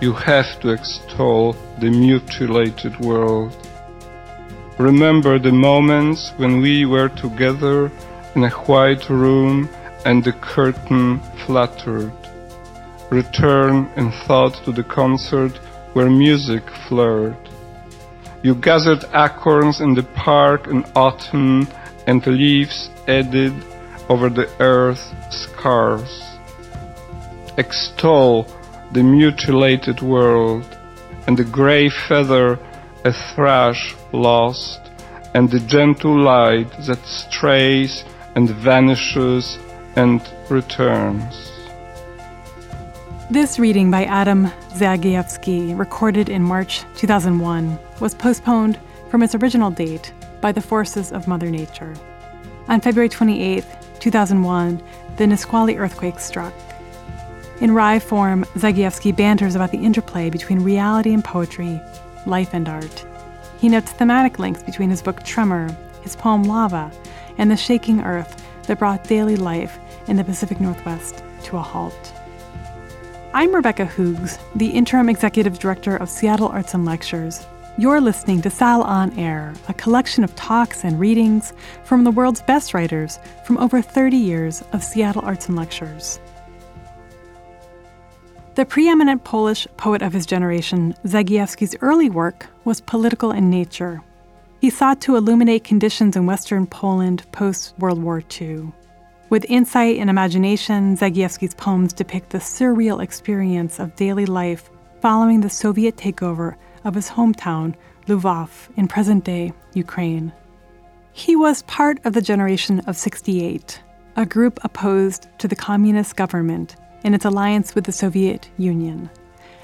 you have to extol the mutilated world. Remember the moments when we were together in a white room and the curtain fluttered. Return in thought to the concert where music flared. You gathered acorns in the park in autumn and leaves eddied over the earth's scars. Extol the mutilated world and the grey feather a thrush lost and the gentle light that strays and vanishes and returns. This reading by Adam Zagajewski, recorded in March 2001, was postponed from its original date by the forces of Mother Nature. On February 28, 2001, the Nisqually earthquake struck. In wry form, Zagajewski banters about the interplay between reality and poetry, life and art. He notes thematic links between his book Tremor, his poem Lava, and the shaking earth that brought daily life in the Pacific Northwest to a halt. I'm Rebecca Hoogs, the Interim Executive Director of Seattle Arts and Lectures. You're listening to Sal on Air, a collection of talks and readings from the world's best writers from over 30 years of Seattle Arts and Lectures. The preeminent Polish poet of his generation, Zagajewski's early work was political in nature. He sought to illuminate conditions in Western Poland post World War II. With insight and imagination, Zagajewski's poems depict the surreal experience of daily life following the Soviet takeover of his hometown, Lvov, in present day Ukraine. He was part of the generation of 68, a group opposed to the communist government in its alliance with the Soviet Union.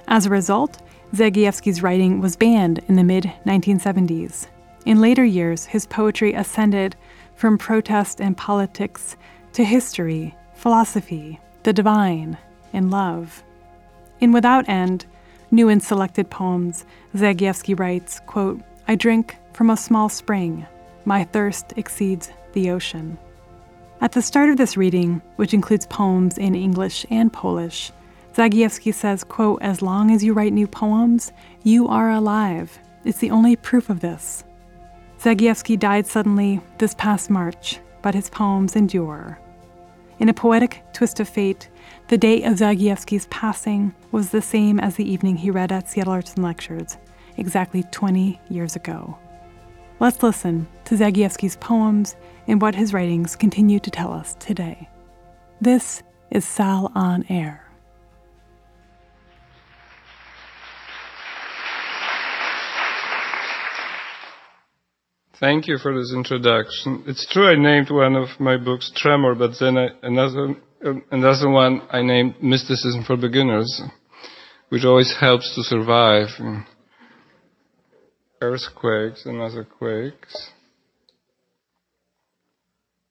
As a result, Zagajewski's writing was banned in the mid 1970s. In later years, his poetry ascended from protest and politics to history, philosophy, the divine, and love. In Without End, new and selected poems, Zagajewski writes, quote, I drink from a small spring. My thirst exceeds the ocean. At the start of this reading, which includes poems in English and Polish, Zagajewski says, quote, As long as you write new poems, you are alive. It's the only proof of this. Zagajewski died suddenly this past March, but his poems endure. In a poetic twist of fate, the date of Zagajewski's passing was the same as the evening he read at Seattle Arts and Lectures, exactly 20 years ago. Let's listen to Zagajewski's poems and what his writings continue to tell us today. This is Sal on Air. Thank you for this introduction. It's true I named one of my books Tremor, but then I, another, uh, another one I named Mysticism for Beginners, which always helps to survive earthquakes and other quakes.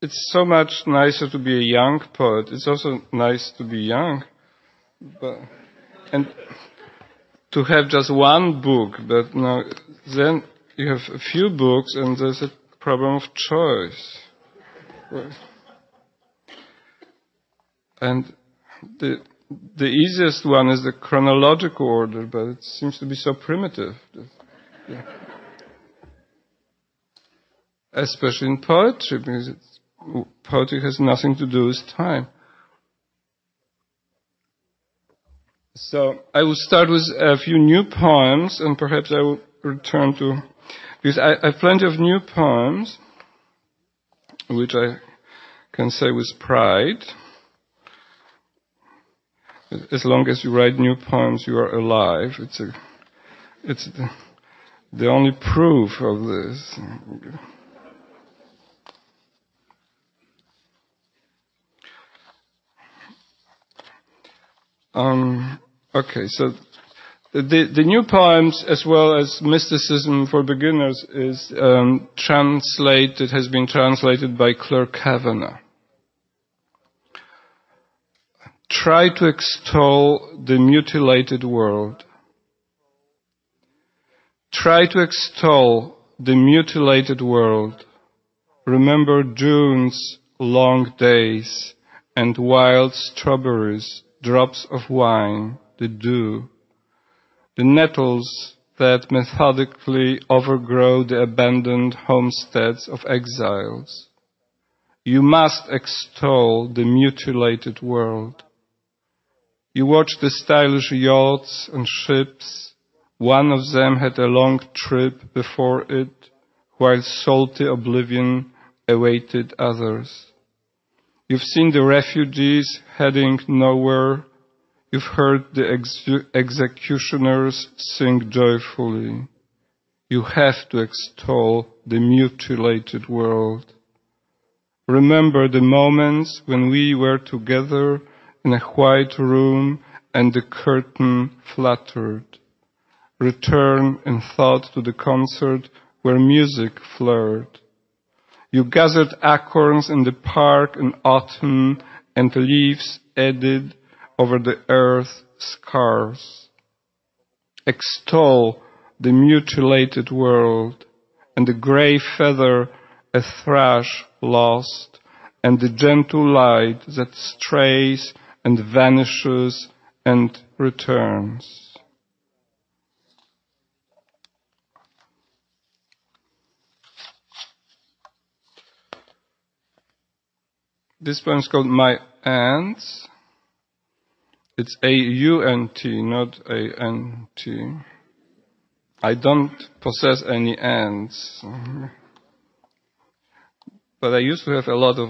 It's so much nicer to be a young poet. It's also nice to be young, but and to have just one book. But now then you have a few books, and there's a problem of choice. And the the easiest one is the chronological order, but it seems to be so primitive. Yeah. Especially in poetry, because poetry has nothing to do with time. So I will start with a few new poems, and perhaps I will return to because I, have plenty of new poems, which I can say with pride. As long as you write new poems, you are alive. It's a, it's the, the only proof of this. Um, okay, so the, the new poems, as well as mysticism for beginners, is um, translated, has been translated by Clare Cavanagh. Try to extol the mutilated world. Try to extol the mutilated world. Remember June's long days and wild strawberries drops of wine, the dew, the nettles that methodically overgrow the abandoned homesteads of exiles. You must extol the mutilated world. You watch the stylish yachts and ships. One of them had a long trip before it, while salty oblivion awaited others. You've seen the refugees heading nowhere. You've heard the ex- executioners sing joyfully. You have to extol the mutilated world. Remember the moments when we were together in a white room and the curtain fluttered. Return in thought to the concert where music flared. You gathered acorns in the park in autumn and leaves added over the earth scars. Extol the mutilated world and the gray feather a thrush lost and the gentle light that strays and vanishes and returns. This poem is called My Ants. It's A-U-N-T, not A-N-T. I don't possess any ants. But I used to have a lot of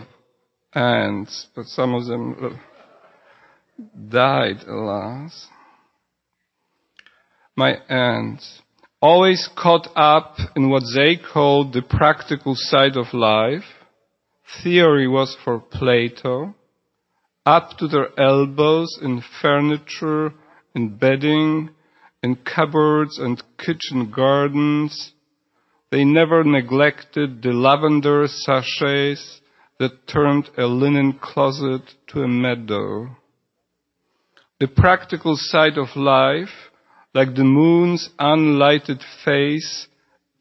ants, but some of them died, alas. My ants, always caught up in what they called the practical side of life, theory was for Plato, up to their elbows in furniture, in bedding, in cupboards and kitchen gardens. They never neglected the lavender sachets that turned a linen closet to a meadow. The practical side of life, like the moon's unlighted face,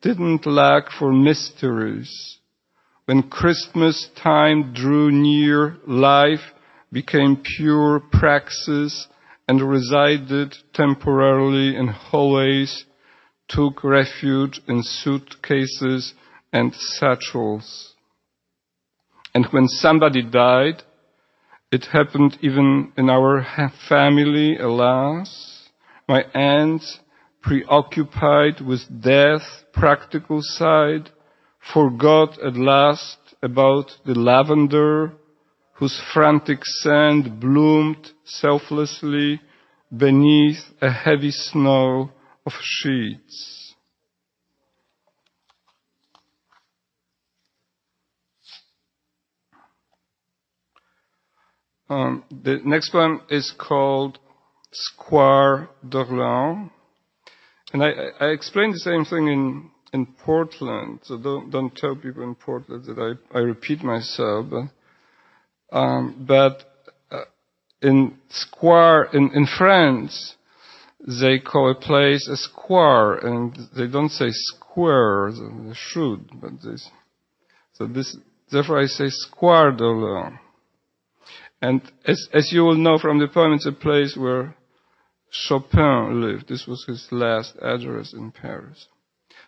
didn't lack for mysteries. When Christmas time drew near, life became pure praxis and resided temporarily in hallways, took refuge in suitcases and satchels. And when somebody died, it happened even in our family, alas. My aunt, preoccupied with death, practical side, forgot at last about the lavender whose frantic scent bloomed selflessly beneath a heavy snow of sheets. Um, the next one is called Square d'Orléans. And I, I explained the same thing in in Portland, so don't don't tell people in Portland that I, I repeat myself, but um, but uh, in square in in France, they call a place a square, and they don't say square, they should, but this so this therefore I say square d'Orléans. And as as you will know from the poem, it's a place where Chopin lived. This was his last address in Paris.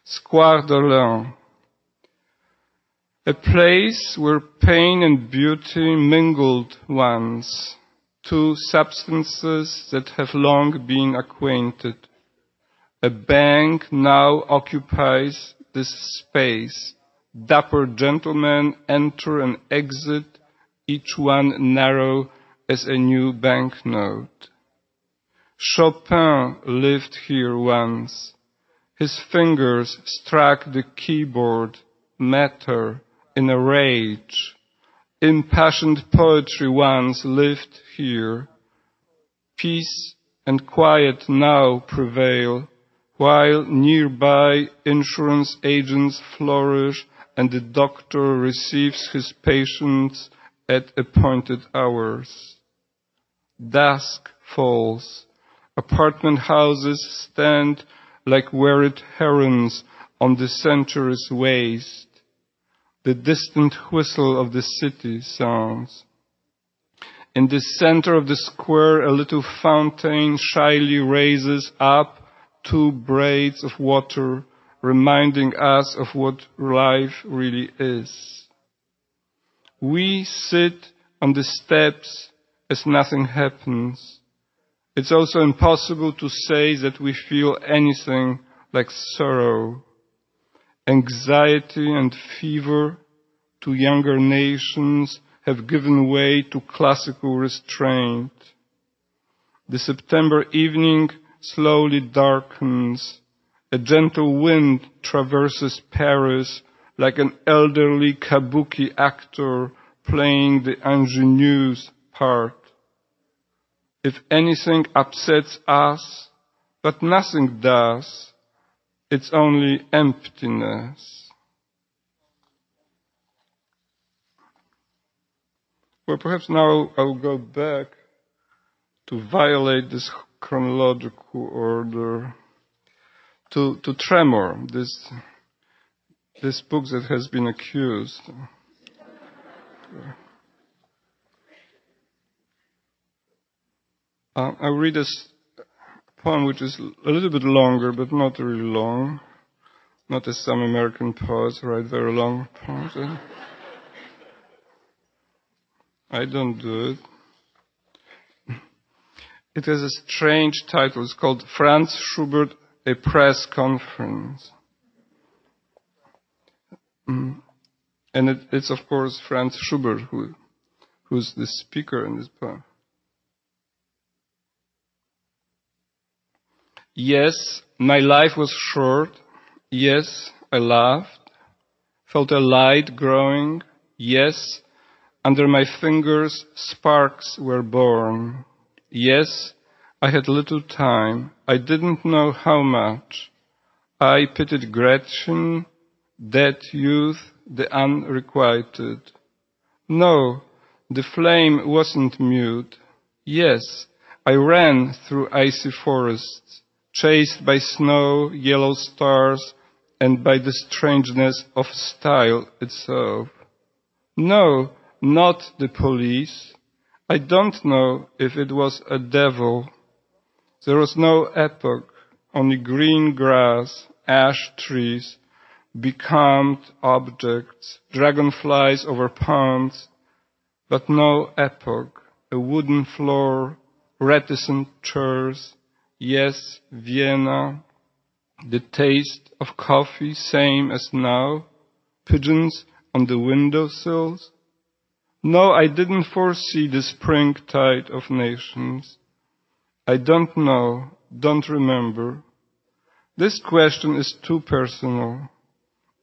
Square d'Orléans. A place where pain and beauty mingled once, two substances that have long been acquainted. A bank now occupies this space. Dapper gentlemen enter and exit, each one narrow as a new banknote. Chopin lived here once his fingers struck the keyboard, matter, in a rage. Impassioned poetry once lived here. Peace and quiet now prevail, while nearby insurance agents flourish and the doctor receives his patients at appointed hours. Dusk falls. Apartment houses stand like wearied herons on the century's waste. The distant whistle of the city sounds. In the center of the square, a little fountain shyly raises up two braids of water reminding us of what life really is. We sit on the steps as nothing happens. It's also impossible to say that we feel anything like sorrow, anxiety and fever to younger nations have given way to classical restraint. The September evening slowly darkens. A gentle wind traverses Paris like an elderly kabuki actor playing the ingenue's part. If anything upsets us, but nothing does, it's only emptiness. Well, perhaps now I'll go back to violate this chronological order, to, to Tremor, this, this book that has been accused. Uh, I'll read a poem which is a little bit longer, but not really long. Not as some American poets write very long poems. I don't do it. It has a strange title. It's called Franz Schubert, a press conference. Mm. And it, it's of course Franz Schubert who, who's the speaker in this poem. Yes, my life was short. Yes, I laughed, felt a light growing. Yes, under my fingers sparks were born. Yes, I had little time. I didn't know how much. I pitied Gretchen, that youth, the unrequited. No, the flame wasn't mute. Yes, I ran through icy forests, chased by snow, yellow stars, and by the strangeness of style itself. No, not the police. I don't know if it was a devil. There was no epoch, only green grass, ash trees, becalmed objects, dragonflies over ponds, but no epoch, a wooden floor, reticent chairs, yes, Vienna, the taste of coffee same as now, pigeons on the windowsills, no, I didn't foresee the springtide of nations. I don't know, don't remember. This question is too personal.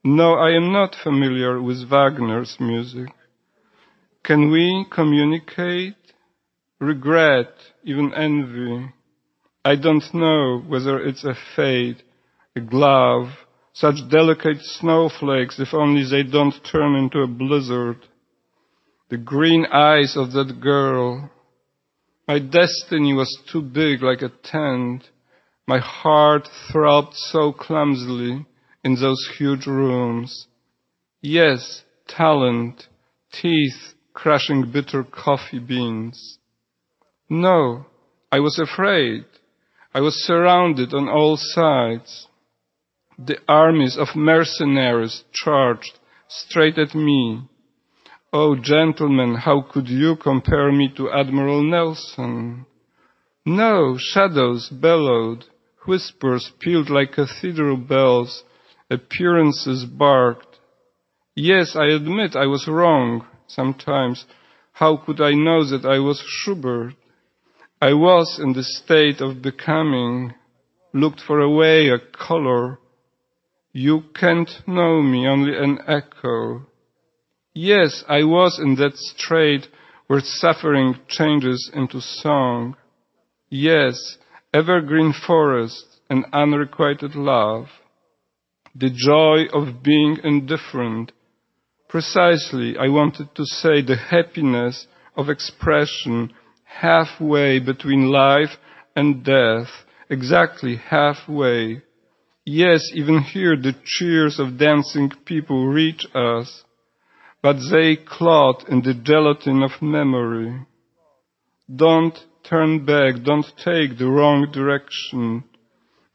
No, I am not familiar with Wagner's music. Can we communicate? Regret, even envy. I don't know whether it's a fade, a glove, such delicate snowflakes if only they don't turn into a blizzard the green eyes of that girl. My destiny was too big like a tent. My heart throbbed so clumsily in those huge rooms. Yes, talent, teeth crushing bitter coffee beans. No, I was afraid. I was surrounded on all sides. The armies of mercenaries charged straight at me. Oh, gentlemen, how could you compare me to Admiral Nelson? No, shadows bellowed, whispers pealed like cathedral bells, appearances barked. Yes, I admit I was wrong sometimes. How could I know that I was Schubert? I was in the state of becoming, looked for a way, a color. You can't know me, only an echo. Yes, I was in that strait where suffering changes into song. Yes, evergreen forest and unrequited love. The joy of being indifferent. Precisely, I wanted to say the happiness of expression halfway between life and death, exactly halfway. Yes, even here the cheers of dancing people reach us but they clot in the gelatin of memory. Don't turn back, don't take the wrong direction.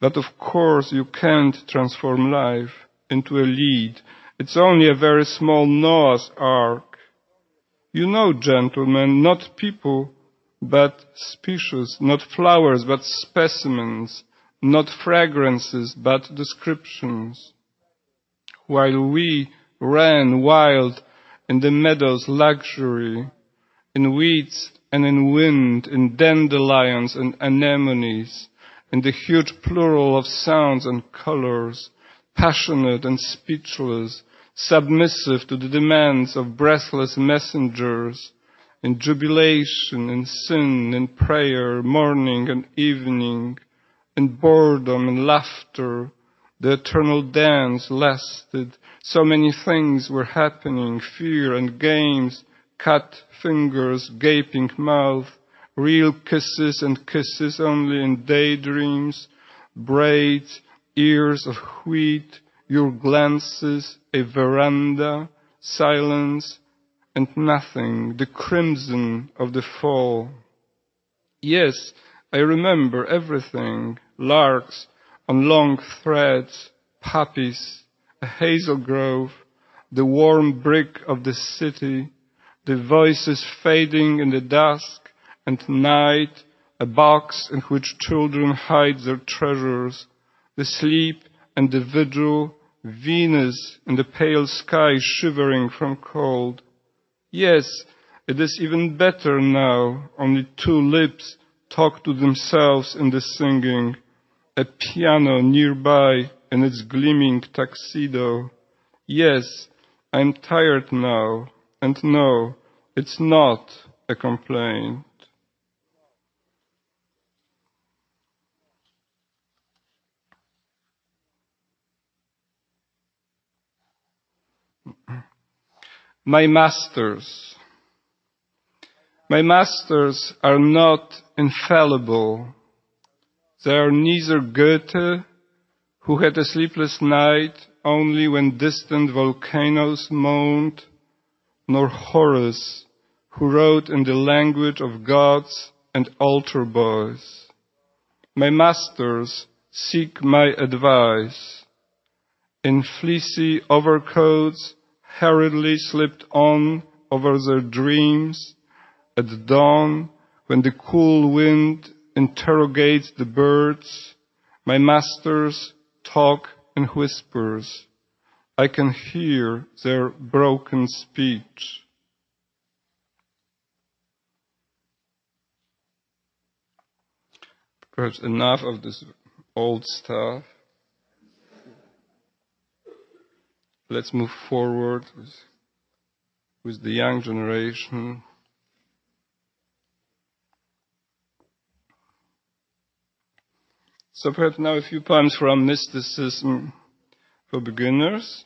But of course you can't transform life into a lead. It's only a very small Noah's Ark. You know, gentlemen, not people, but species, not flowers, but specimens, not fragrances, but descriptions. While we ran wild in the meadows luxury, in weeds and in wind, in dandelions and anemones, in the huge plural of sounds and colors, passionate and speechless, submissive to the demands of breathless messengers, in jubilation, in sin, in prayer, morning and evening, in boredom and laughter, the eternal dance lasted. So many things were happening, fear and games, cut fingers, gaping mouth, real kisses and kisses only in daydreams, braids, ears of wheat, your glances, a veranda, silence, and nothing, the crimson of the fall. Yes, I remember everything, larks on long threads, poppies, a hazel grove, the warm brick of the city, the voices fading in the dusk and night, a box in which children hide their treasures, the sleep and the vigil, Venus in the pale sky shivering from cold. Yes, it is even better now, only two lips talk to themselves in the singing, a piano nearby in its gleaming tuxedo. Yes, I'm tired now, and no, it's not a complaint. My masters. My masters are not infallible. They are neither Goethe, who had a sleepless night only when distant volcanoes moaned, nor Horace, who wrote in the language of gods and altar boys. My masters seek my advice. In fleecy overcoats, hurriedly slipped on over their dreams, at dawn, when the cool wind interrogates the birds, my masters talk in whispers. I can hear their broken speech. Perhaps enough of this old stuff. Let's move forward with, with the young generation. So perhaps now a few poems from mysticism for beginners.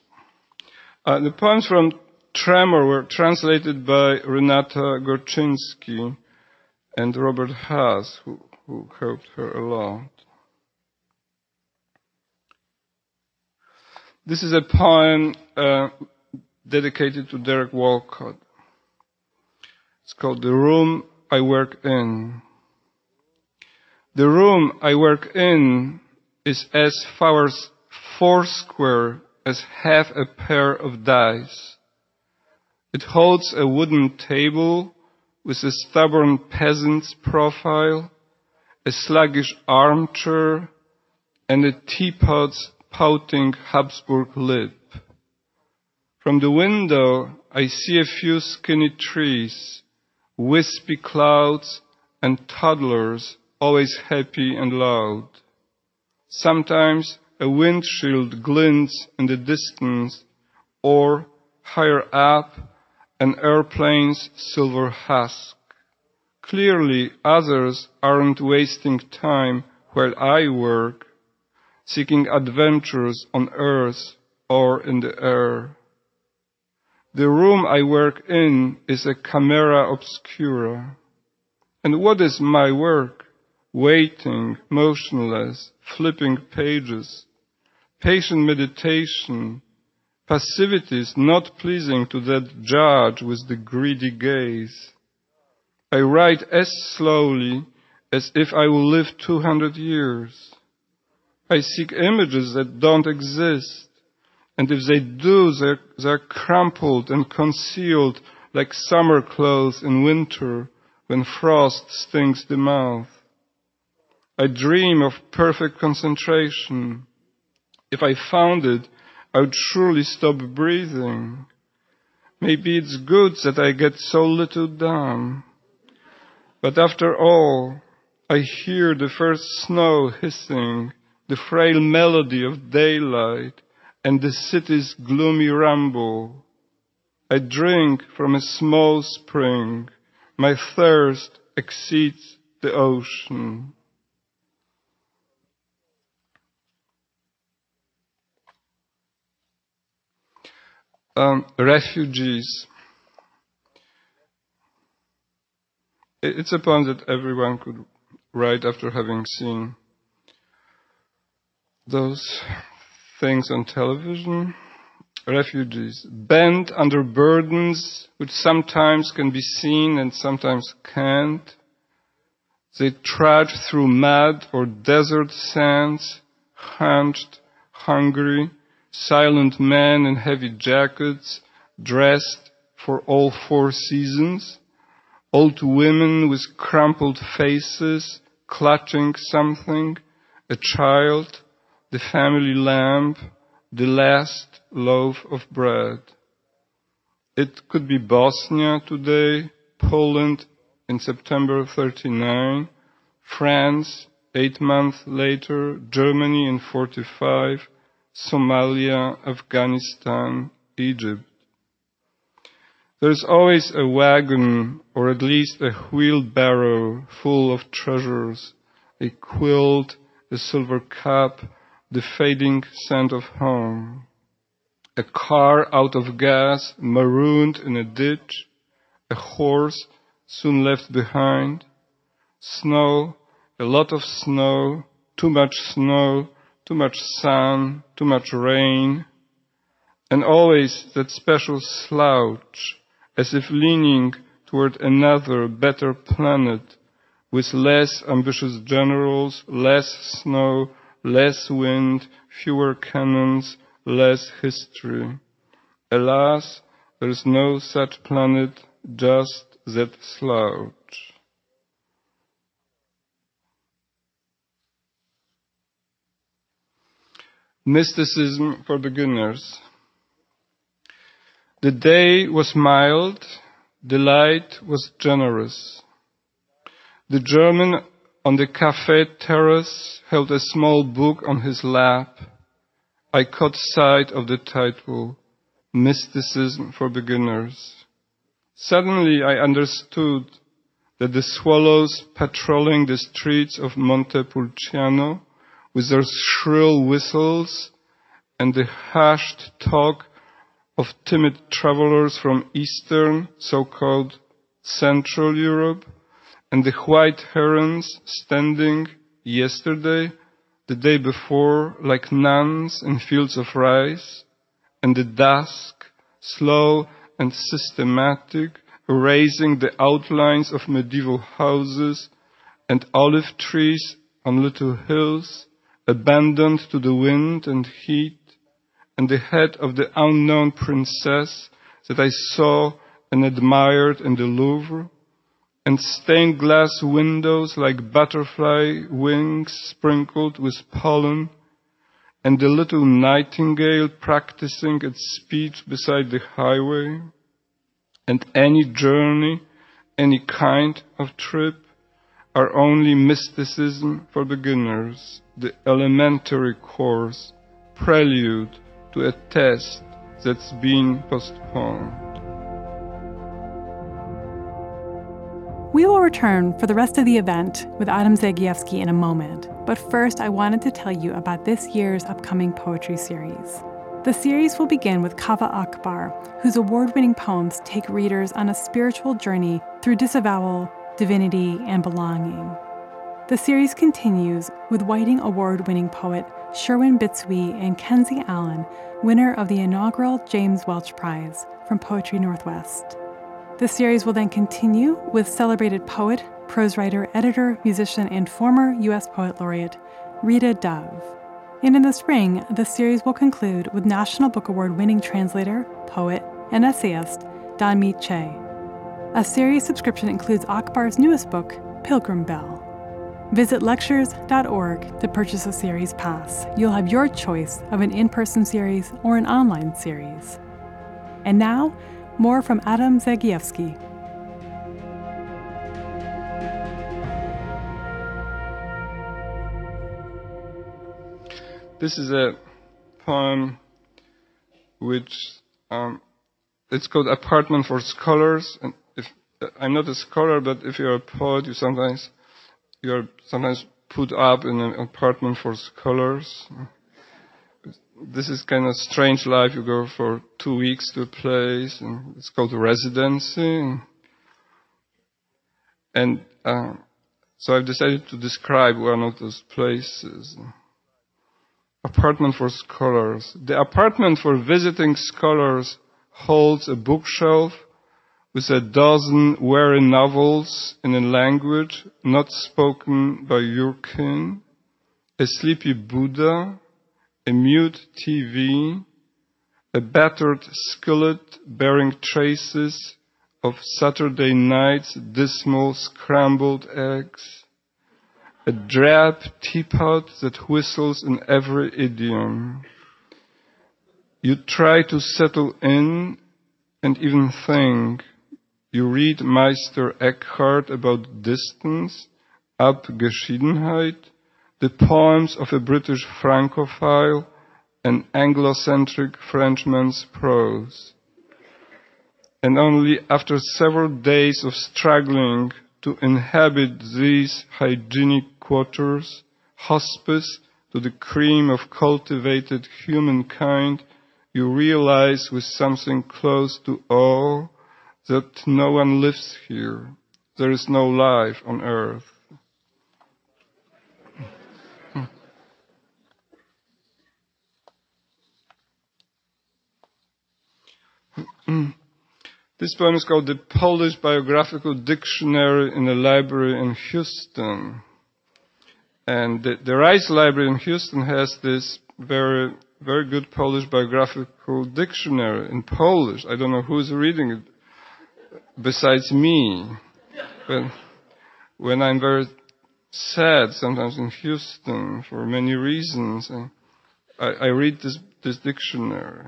Uh, the poems from Tremor were translated by Renata Gorczynski and Robert Hass, who, who helped her a lot. This is a poem uh, dedicated to Derek Walcott. It's called The Room I Work In. The room I work in is as far as four square as half a pair of dice. It holds a wooden table with a stubborn peasant's profile, a sluggish armchair, and a teapot's pouting Habsburg lip. From the window, I see a few skinny trees, wispy clouds, and toddlers always happy and loud. Sometimes a windshield glints in the distance, or higher up, an airplane's silver husk. Clearly, others aren't wasting time while I work, seeking adventures on earth or in the air. The room I work in is a camera obscura. And what is my work? waiting, motionless, flipping pages, patient meditation, passivities not pleasing to that judge with the greedy gaze. I write as slowly as if I will live 200 years. I seek images that don't exist. And if they do, they're, they're crumpled and concealed like summer clothes in winter when frost stings the mouth. I dream of perfect concentration. If I found it, I would surely stop breathing. Maybe it's good that I get so little done. But after all, I hear the first snow hissing, the frail melody of daylight, and the city's gloomy rumble. I drink from a small spring. My thirst exceeds the ocean. Um, refugees. It's a poem that everyone could write after having seen those things on television. Refugees, bent under burdens which sometimes can be seen and sometimes can't. They trudge through mud or desert sands, hunched, hungry, silent men in heavy jackets, dressed for all four seasons, old women with crumpled faces, clutching something, a child, the family lamp, the last loaf of bread. It could be Bosnia today, Poland in September 39, France eight months later, Germany in 45, Somalia, Afghanistan, Egypt. There's always a wagon or at least a wheelbarrow full of treasures, a quilt, a silver cup, the fading scent of home. A car out of gas, marooned in a ditch, a horse soon left behind, snow, a lot of snow, too much snow, too much sun, too much rain, and always that special slouch, as if leaning toward another, better planet, with less ambitious generals, less snow, less wind, fewer cannons, less history. Alas, there is no such planet, just that slouch. Mysticism for beginners. The day was mild, the light was generous. The German on the cafe terrace held a small book on his lap. I caught sight of the title, Mysticism for Beginners. Suddenly I understood that the swallows patrolling the streets of Montepulciano with their shrill whistles and the hushed talk of timid travelers from Eastern, so-called Central Europe, and the white herons standing yesterday, the day before, like nuns in fields of rice, and the dusk, slow and systematic, erasing the outlines of medieval houses and olive trees on little hills, abandoned to the wind and heat, and the head of the unknown princess that I saw and admired in the Louvre, and stained glass windows like butterfly wings sprinkled with pollen, and the little nightingale practicing its speech beside the highway, and any journey, any kind of trip, are only mysticism for beginners, the elementary course, prelude to a test that's been postponed. We will return for the rest of the event with Adam Zagajewski in a moment, but first I wanted to tell you about this year's upcoming poetry series. The series will begin with Kaveh Akbar, whose award winning poems take readers on a spiritual journey through disavowal, divinity, and belonging. The series continues with Whiting Award winning poet Sherwin Bitsui and Kenzie Allen, winner of the inaugural James Welch Prize from Poetry Northwest. The series will then continue with celebrated poet, prose writer, editor, musician, and former U.S. Poet Laureate Rita Dove. And in the spring, the series will conclude with National Book Award winning translator, poet, and essayist Don Mee Choi. A series subscription includes Akbar's newest book, Pilgrim Bell. Visit lectures.org to purchase a series pass. You'll have your choice of an in person series or an online series. And now, more from Adam Zagajewski. This is a poem which um, it's called Apartment for Scholars. And if I'm not a scholar, but if you're a poet, you sometimes you're sometimes put up in an apartment for scholars. This is kind of strange life. You go for two weeks to a place, and it's called residency. And uh, so I've decided to describe one of those places apartment for scholars. The apartment for visiting scholars holds a bookshelf with a dozen weary novels in a language not spoken by your kin, a sleepy Buddha, a mute TV, a battered skillet bearing traces of Saturday night's dismal scrambled eggs, a drab teapot that whistles in every idiom. You try to settle in and even think. You read Meister Eckhart about distance, Abgeschiedenheit, the poems of a British Francophile, and Anglo-centric Frenchman's prose. And only after several days of struggling to inhabit these hygienic quarters, hospice to the cream of cultivated humankind, you realize with something close to awe that no one lives here. There is no life on earth. Mm. This poem is called The Polish Biographical Dictionary in a Library in Houston. And the, the Rice Library in Houston has this very, very good Polish biographical dictionary in Polish. I don't know who's reading it besides me. But when I'm very sad, sometimes in Houston, for many reasons, I, I read this, this dictionary.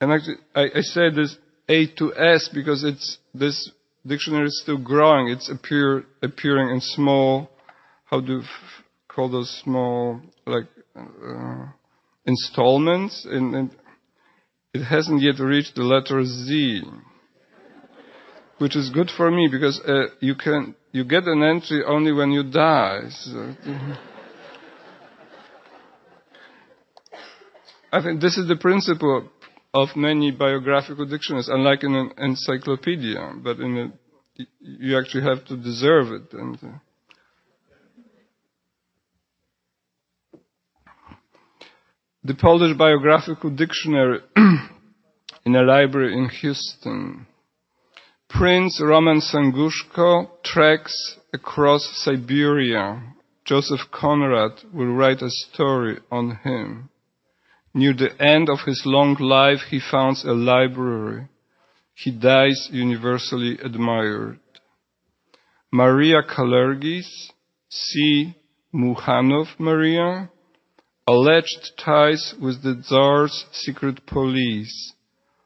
And actually, I, I say this A to S because it's this dictionary is still growing. It's appear, appearing in small, how do you call those small, like, uh, installments? And, and, it hasn't yet reached the letter Z, which is good for me because uh, you can, you get an entry only when you die. So, I think this is the principle of many biographical dictionaries, unlike in an encyclopedia, but in a, you actually have to deserve it. And, uh, the Polish Biographical Dictionary in a library in Houston. Prince Roman Sanguszko treks across Siberia. Joseph Conrad will write a story on him. Near the end of his long life, he founds a library. He dies universally admired. Maria Kalergis, C. Muhanov Maria, alleged ties with the Tsar's secret police.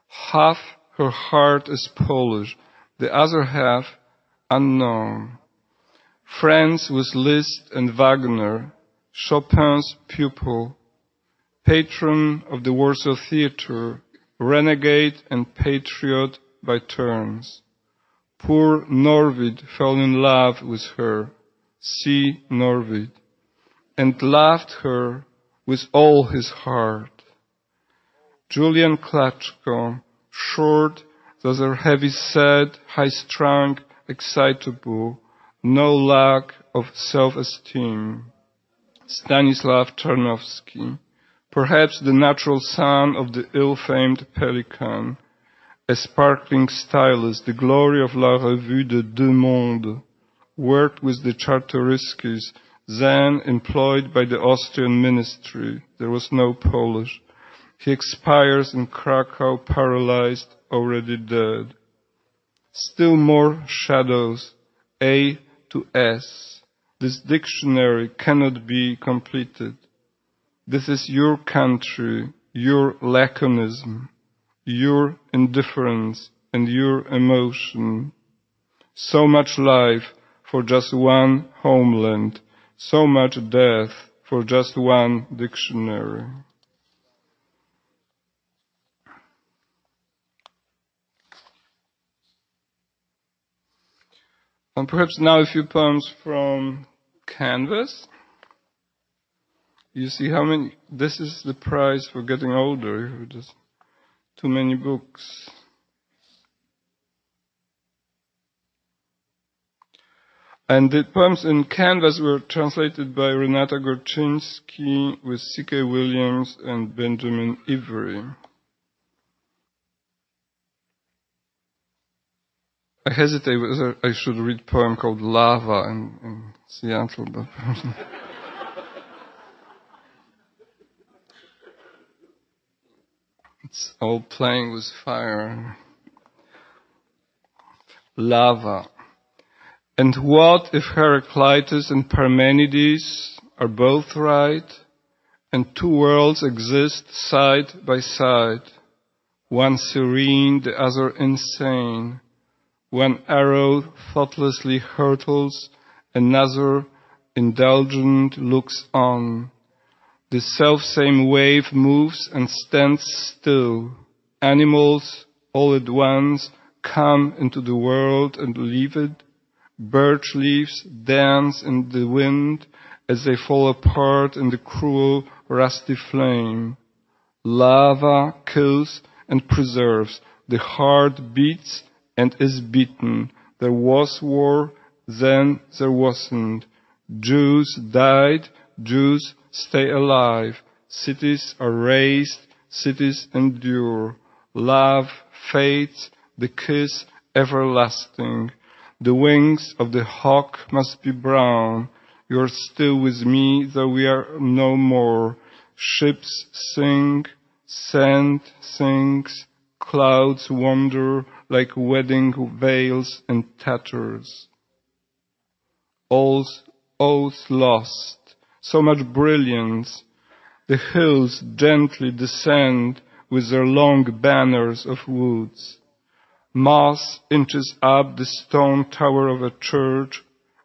Half her heart is Polish, the other half unknown. Friends with Liszt and Wagner, Chopin's pupil, patron of the Warsaw Theatre, renegade and patriot by turns. Poor Norwid fell in love with her, see Norwid, and loved her with all his heart. Julian Klaczko, short, rather heavy set, high-strung, excitable, no lack of self-esteem. Stanislav Tarnowski, perhaps the natural son of the ill-famed Pelikan, a sparkling stylist, the glory of La Revue de Deux Mondes, worked with the Czartoryskis, then employed by the Austrian ministry. There was no Polish. He expires in Krakow, paralyzed, already dead. Still more shadows, A to S. This dictionary cannot be completed. This is your country, your laconism, your indifference, and your emotion. So much life for just one homeland, so much death for just one dictionary. And perhaps now a few poems from Canvas. You see how many, this is the price for getting older, just too many books. And the poems in Canvas were translated by Renata Gorczynski with C.K. Williams and Benjamin Ivry. I hesitate whether I should read a poem called Lava in, in Seattle, but it's all playing with fire. Lava. And what if Heraclitus and Parmenides are both right, and two worlds exist side by side, one serene, the other insane? One arrow thoughtlessly hurtles, another indulgent looks on. The self-same wave moves and stands still. Animals all at once come into the world and leave it. Birch leaves dance in the wind as they fall apart in the cruel rusty flame. Lava kills and preserves. The heart beats and is beaten. There was war, then there wasn't. Jews died, Jews stay alive. Cities are raised, cities endure. Love fades, the kiss everlasting. The wings of the hawk must be brown. You're still with me, though we are no more. Ships sing, sand sinks, clouds wander, like wedding veils and tatters. All's, all's lost, so much brilliance. The hills gently descend with their long banners of woods. Moss inches up the stone tower of a church,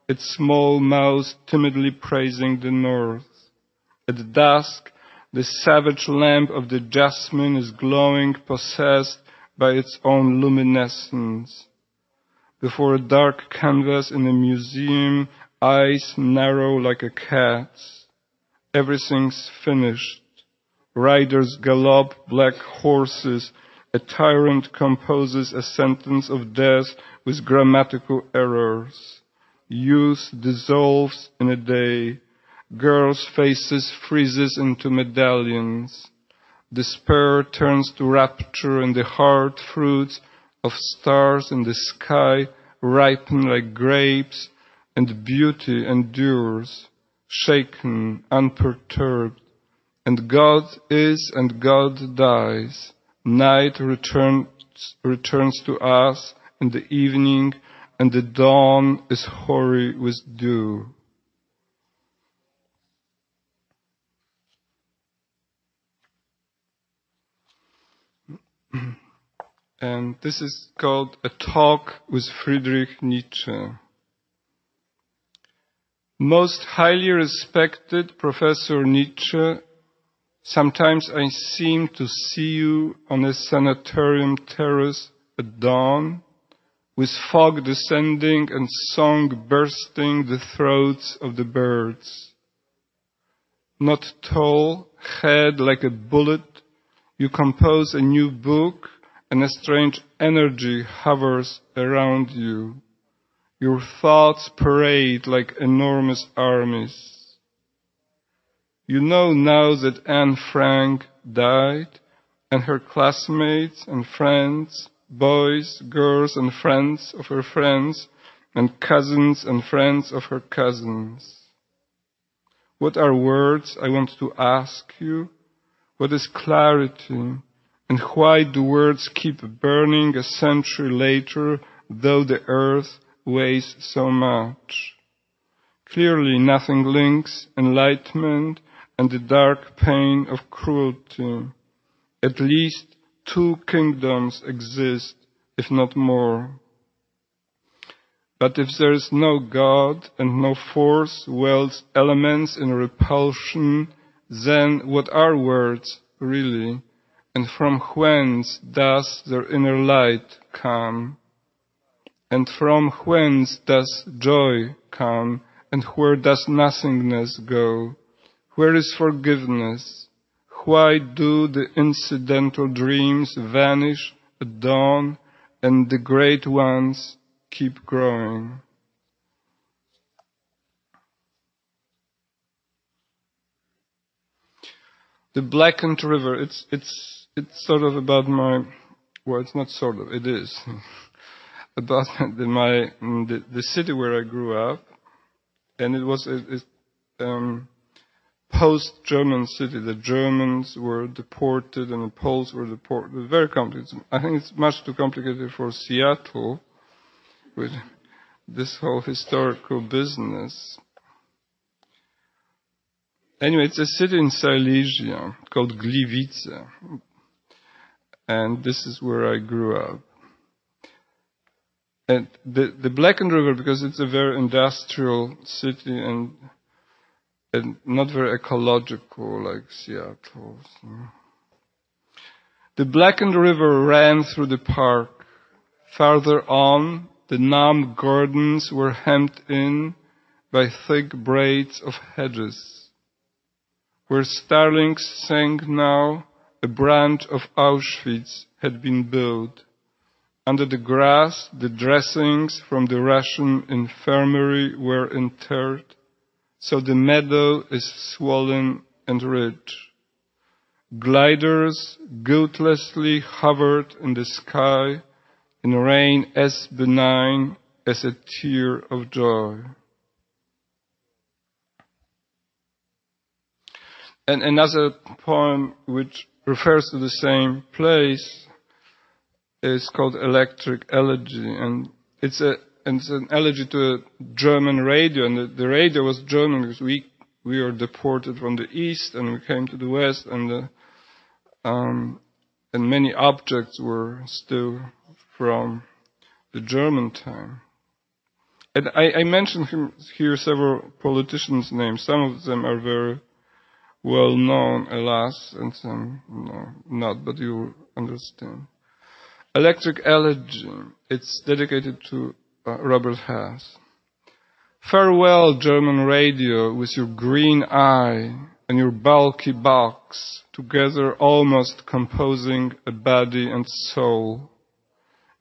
its small mouth timidly praising the north. At dusk, the savage lamp of the jasmine is glowing, possessed by its own luminescence. Before a dark canvas in a museum, eyes narrow like a cat's. Everything's finished. Riders gallop black horses. A tyrant composes a sentence of death with grammatical errors. Youth dissolves in a day. Girls' faces freezes into medallions. Despair turns to rapture and the hard fruits of stars in the sky ripen like grapes and beauty endures, shaken, unperturbed. And God is and God dies. Night returns, returns to us in the evening and the dawn is hoary with dew. and this is called A Talk with Friedrich Nietzsche. Most highly respected Professor Nietzsche, sometimes I seem to see you on a sanatorium terrace at dawn, with fog descending and song bursting the throats of the birds. Not tall, head like a bullet, you compose a new book and a strange energy hovers around you. Your thoughts parade like enormous armies. You know now that Anne Frank died and her classmates and friends, boys, girls and friends of her friends and cousins and friends of her cousins. What are words, I want to ask you? What is clarity? And why do words keep burning a century later, though the earth weighs so much? Clearly nothing links enlightenment and the dark pain of cruelty. At least two kingdoms exist, if not more. But if there is no God and no force welds elements in repulsion, then what are words really? And from whence does their inner light come? And from whence does joy come? And where does nothingness go? Where is forgiveness? Why do the incidental dreams vanish at dawn and the great ones keep growing? The Blackened River, it's, it's, it's sort of about my, well, it's not sort of, it is, about the, my, the, the city where I grew up. And it was, a, it, um, post-German city. The Germans were deported and the Poles were deported. Very complicated. I think it's much too complicated for Seattle with this whole historical business. Anyway, it's a city in Silesia called Gliwice. And this is where I grew up. And the, the Blackened River, because it's a very industrial city and and not very ecological like Seattle. So. The Blackened River ran through the park. Farther on, the numb gardens were hemmed in by thick braids of hedges. Where starlings sang now, a branch of Auschwitz had been built. Under the grass, the dressings from the Russian infirmary were interred so the meadow is swollen and rich. Gliders guiltlessly hovered in the sky in rain as benign as a tear of joy. And another poem which refers to the same place is called Electric Elegy, and it's a and it's an elegy to a German radio, and the, the radio was German because we we were deported from the east and we came to the west, and the, um, and many objects were still from the German time. And I, I mentioned here several politicians' names. Some of them are very well known, alas, and some no, not, but you understand. Electric Elegy. It's dedicated to uh, Robert Hass. Farewell, German radio, with your green eye and your bulky box, together almost composing a body and soul.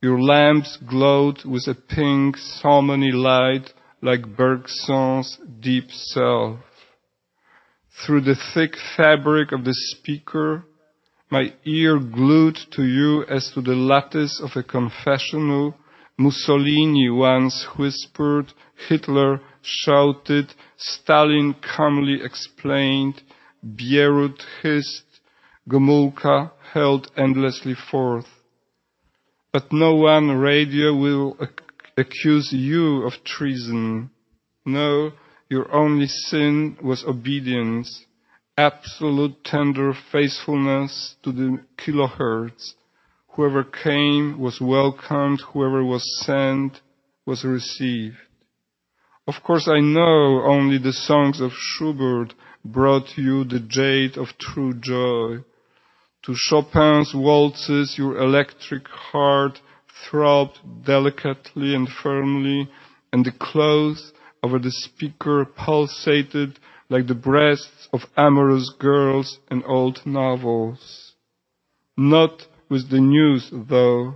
Your lamps glowed with a pink, salmony light like Bergson's deep self. Through the thick fabric of the speaker, my ear glued to you as to the lattice of a confessional Mussolini once whispered, Hitler shouted, Stalin calmly explained, Bierut hissed, Gomulka held endlessly forth. But no one radio will ac- accuse you of treason. No, your only sin was obedience, absolute tender faithfulness to the kilohertz Whoever came was welcomed, whoever was sent was received. Of course, I know only the songs of Schubert brought you the jade of true joy. To Chopin's waltzes, your electric heart throbbed delicately and firmly, and the cloth over the speaker pulsated like the breasts of amorous girls in old novels. Not with the news, though,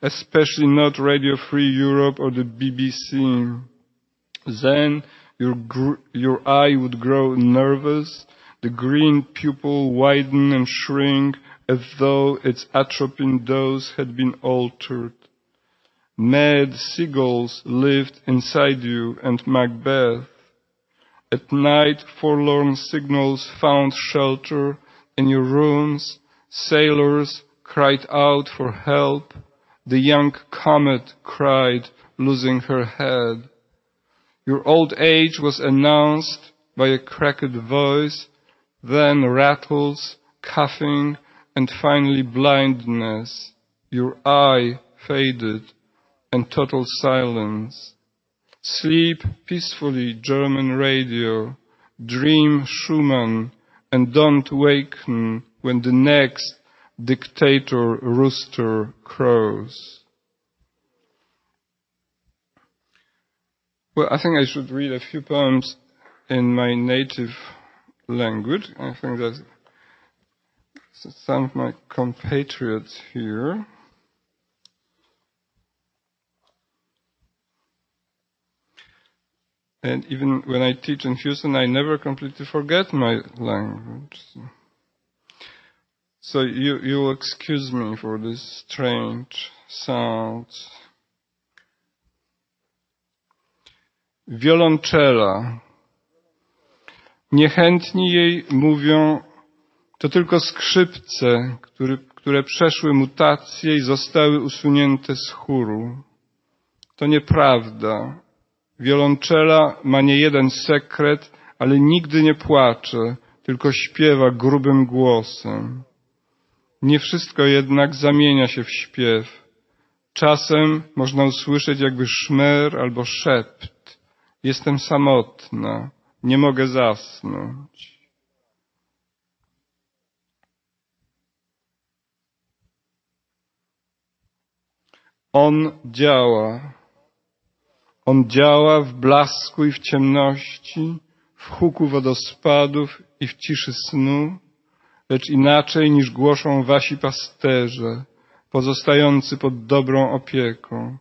especially not Radio Free Europe or the BBC. Then your, your eye would grow nervous, the green pupil widen and shrink as though its atropine dose had been altered. Mad seagulls lived inside you and Macbeth. At night, forlorn signals found shelter in your rooms. Sailors cried out for help. The young comet cried, losing her head. Your old age was announced by a cracked voice, then rattles, coughing, and finally blindness. Your eye faded and total silence. Sleep peacefully, German radio. Dream Schumann and don't waken when the next dictator rooster crows. Well, I think I should read a few poems in my native language. I think that some of my compatriots here. And even when I teach in Houston, I never completely forget my language. So you, you'll excuse me for this strange sound. Violonczela. Niechętni jej mówią, to tylko skrzypce, który, które przeszły mutacje i zostały usunięte z chóru. To nieprawda. Wiolonczela ma nie jeden sekret, ale nigdy nie płacze, tylko śpiewa grubym głosem. Nie wszystko jednak zamienia się w śpiew. Czasem można usłyszeć jakby szmer albo szept. Jestem samotna, nie mogę zasnąć. On działa. On działa w blasku i w ciemności, w huku wodospadów i w ciszy snu, lecz inaczej niż głoszą wasi pasterze, pozostający pod dobrą opieką.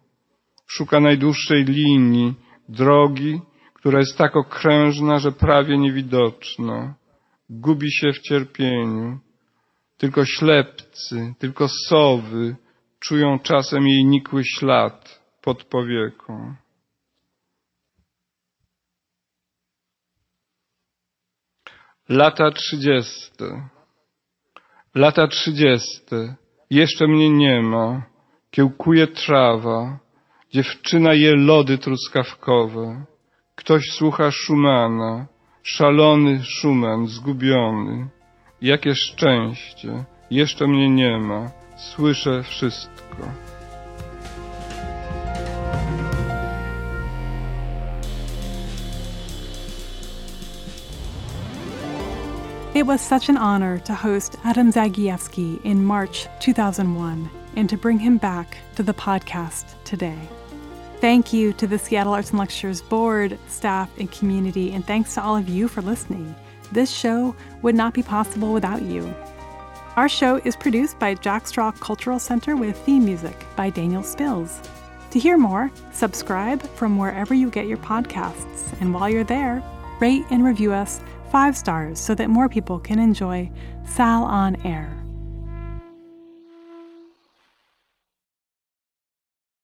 Szuka najdłuższej linii, drogi, która jest tak okrężna, że prawie niewidoczna. Gubi się w cierpieniu. Tylko ślepcy, tylko sowy czują czasem jej nikły ślad pod powieką. Lata trzydzieste. Lata trzydzieste. Jeszcze mnie nie ma. Kiełkuje trawa. Dziewczyna je lody truskawkowe. Ktoś słucha Schumana. Szalony Schumann, zgubiony. Jakie szczęście. Jeszcze mnie nie ma. Słyszę wszystko. It was such an honor to host Adam Zagajewski in March 2001 and to bring him back to the podcast today. Thank you to the Seattle Arts and Lectures board, staff, and community, and thanks to all of you for listening. This show would not be possible without you. Our show is produced by Jack Straw Cultural Center with theme music by Daniel Spills. To hear more, subscribe from wherever you get your podcasts, and while you're there, rate and review us five stars so that more people can enjoy Sal on Air.